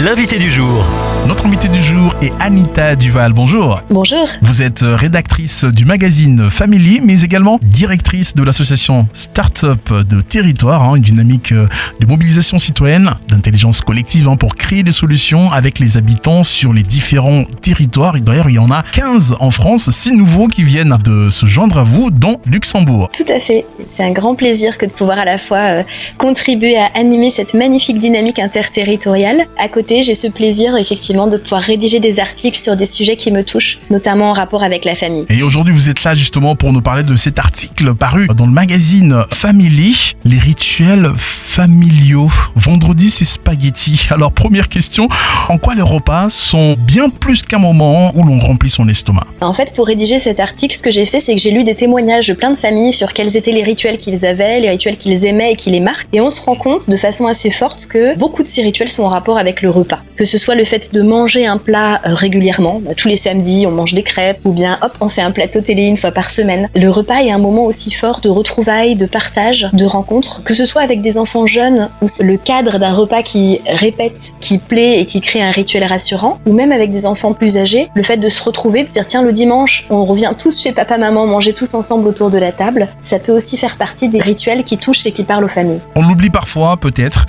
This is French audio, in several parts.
l'invité du jour. Notre invité du jour est Anita Duval. Bonjour. Bonjour. Vous êtes rédactrice du magazine Family, mais également directrice de l'association Startup de Territoire, hein, une dynamique euh, de mobilisation citoyenne, d'intelligence collective hein, pour créer des solutions avec les habitants sur les différents territoires. Et D'ailleurs, il y en a 15 en France, 6 nouveaux qui viennent de se joindre à vous, dont Luxembourg. Tout à fait. C'est un grand plaisir que de pouvoir à la fois euh, contribuer à animer cette magnifique dynamique interterritoriale. À côté, j'ai ce plaisir effectivement de pouvoir rédiger des articles sur des sujets qui me touchent, notamment en rapport avec la famille. Et aujourd'hui, vous êtes là justement pour nous parler de cet article paru dans le magazine Family, les rituels familiaux. Vendredi, c'est spaghetti. Alors, première question, en quoi les repas sont bien plus qu'un moment où l'on remplit son estomac? En fait, pour rédiger cet article, ce que j'ai fait, c'est que j'ai lu des témoignages de plein de familles sur quels étaient les rituels qu'ils avaient, les rituels qu'ils aimaient et qui les marquent. Et on se rend compte de façon assez forte que beaucoup de ces rituels sont en rapport avec le repas. Que ce soit le fait de manger un plat euh, régulièrement, tous les samedis on mange des crêpes, ou bien hop, on fait un plateau télé une fois par semaine. Le repas est un moment aussi fort de retrouvailles, de partage, de rencontres, que ce soit avec des enfants jeunes, c'est le cadre d'un repas qui répète, qui plaît et qui crée un rituel rassurant, ou même avec des enfants plus âgés, le fait de se retrouver, de dire tiens le dimanche, on revient tous chez papa maman manger tous ensemble autour de la table, ça peut aussi faire partie des rituels qui touchent et qui parlent aux familles. On l'oublie parfois, peut-être.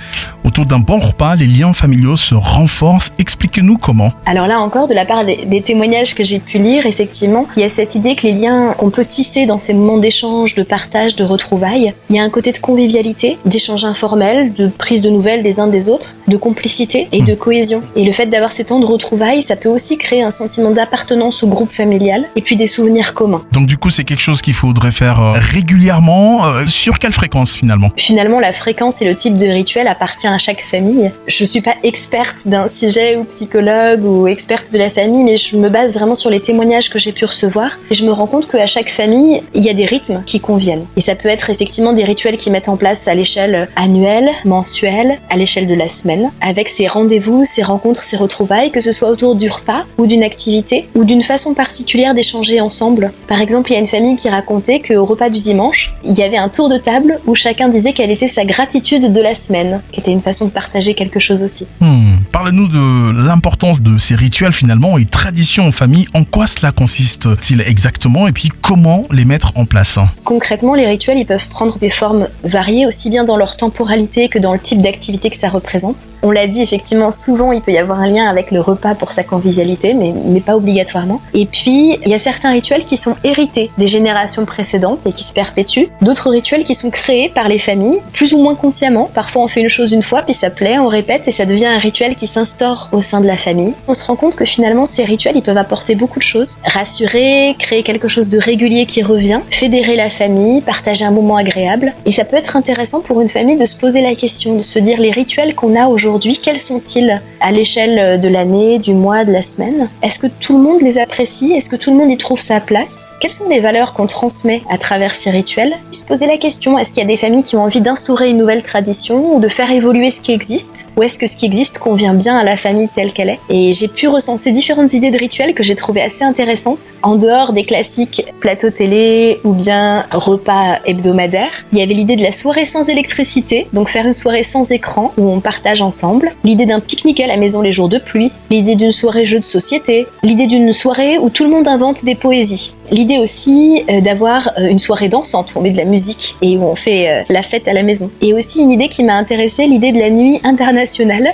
Autour d'un bon repas, les liens familiaux se renforcent. Expliquez-nous comment. Alors là encore, de la part des, témoignages que j'ai pu lire, effectivement, il y a cette idée que les liens qu'on peut tisser dans ces moments d'échange, de partage, de retrouvailles, il y a un côté de convivialité, d'échange informel, de prise de nouvelles des uns des autres, de complicité et de cohésion. Et le fait d'avoir ces temps de retrouvailles, ça peut aussi créer un sentiment d'appartenance au groupe familial et puis des souvenirs communs. Donc du coup, c'est quelque chose qu'il faudrait faire euh, régulièrement. Euh, sur quelle fréquence finalement? Finalement, la fréquence et le type de rituel appartient à chaque famille. Je suis pas experte d'un sujet ou psychologue ou experte de la famille, mais je me base vraiment sur les témoignages que j'ai pu recevoir et je me rends compte qu'à chaque famille, il y a des rythmes qui conviennent. Et ça peut être effectivement des rituels qui mettent en place à l'échelle annuelle, mensuelle, à l'échelle de la semaine, avec ces rendez-vous, ces rencontres, ces retrouvailles, que ce soit autour du repas ou d'une activité ou d'une façon particulière d'échanger ensemble. Par exemple, il y a une famille qui racontait qu'au repas du dimanche, il y avait un tour de table où chacun disait quelle était sa gratitude de la semaine, qui était une façon de partager quelque chose aussi. Hmm. Parlez-nous de l'importance de ces rituels finalement et traditions en famille. En quoi cela consiste-t-il exactement et puis comment les mettre en place? Concrètement, les rituels, ils peuvent prendre des formes variées, aussi bien dans leur temporalité que dans le type d'activité que ça représente. On l'a dit, effectivement, souvent, il peut y avoir un lien avec le repas pour sa convivialité, mais, mais pas obligatoirement. Et puis, il y a certains rituels qui sont hérités des générations précédentes et qui se perpétuent. D'autres rituels qui sont créés par les familles, plus ou moins consciemment. Parfois, on fait une chose une fois, puis ça plaît, on répète, et ça devient un rituel qui s'instaure au sein de la famille. On se rend compte que finalement, ces rituels, ils peuvent apporter beaucoup de choses. Rassurer, créer quelque chose de régulier qui revient, fédérer la famille, partager un moment agréable. Et ça peut être intéressant pour une famille de se poser la question, de se dire les rituels qu'on a aujourd'hui, quels sont-ils à l'échelle de l'année, du mois, de la semaine? Est-ce que tout le monde les apprécie? Est-ce que tout le monde y trouve sa place? Quelles sont les valeurs qu'on transmet à travers ces rituels? Se poser la question, est-ce qu'il y a des familles qui ont envie d'instaurer une nouvelle tradition ou de faire évoluer ce qui existe? Ou est-ce que ce qui existe convient bien à la famille telle qu'elle est Et j'ai pu recenser différentes idées de rituels que j'ai trouvées assez intéressantes, en dehors des classiques plateaux télé ou bien repas hebdomadaires. Il y avait l'idée de la soirée sans électricité, donc faire une soirée sans écran où on partage ensemble, l'idée d'un pique-nique à la maison les jours de pluie, l'idée d'une soirée jeu de société, l'idée d'une soirée où tout le monde invente des poésies. L'idée aussi euh, d'avoir euh, une soirée dansante où on met de la musique et où on fait euh, la fête à la maison. Et aussi une idée qui m'a intéressée, l'idée de la nuit internationale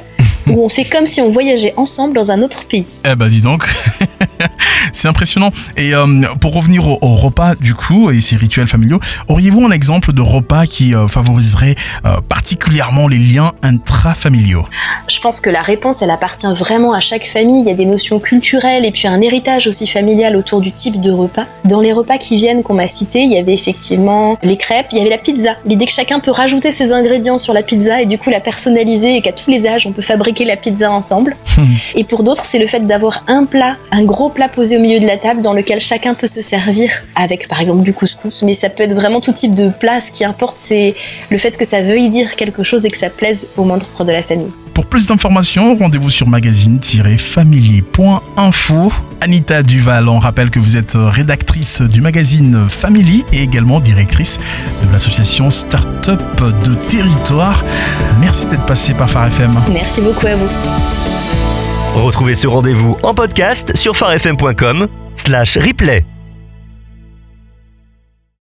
où on fait comme si on voyageait ensemble dans un autre pays. Eh bah dis donc C'est impressionnant. Et euh, pour revenir au, au, repas du coup et ces rituels familiaux, auriez-vous un exemple de repas qui euh, favoriserait euh, particulièrement les liens intrafamiliaux? Je pense que la réponse, elle appartient vraiment à chaque famille. Il y a des notions culturelles et puis un héritage aussi familial autour du type de repas. Dans les repas qui viennent qu'on m'a cités, il y avait effectivement les crêpes, il y avait la pizza. L'idée que chacun peut rajouter ses ingrédients sur la pizza et du coup la personnaliser et qu'à tous les âges on peut fabriquer la pizza ensemble. Hmm. Et pour d'autres, c'est le fait d'avoir un plat, un gros plat posé au milieu de la table dans lequel chacun peut se servir avec par exemple du couscous, mais ça peut être vraiment tout type de plat. Ce qui importe, c'est le fait que ça veuille dire quelque chose et que ça plaise aux membres de la famille. Pour plus d'informations, rendez-vous sur magazine-family.info. Anita Duval, on rappelle que vous êtes rédactrice du magazine Family et également directrice de l'association Startup de Territoire. Merci d'être passé par Phare FM. Merci beaucoup à vous. Retrouvez ce rendez-vous en podcast sur farfm.com slash replay.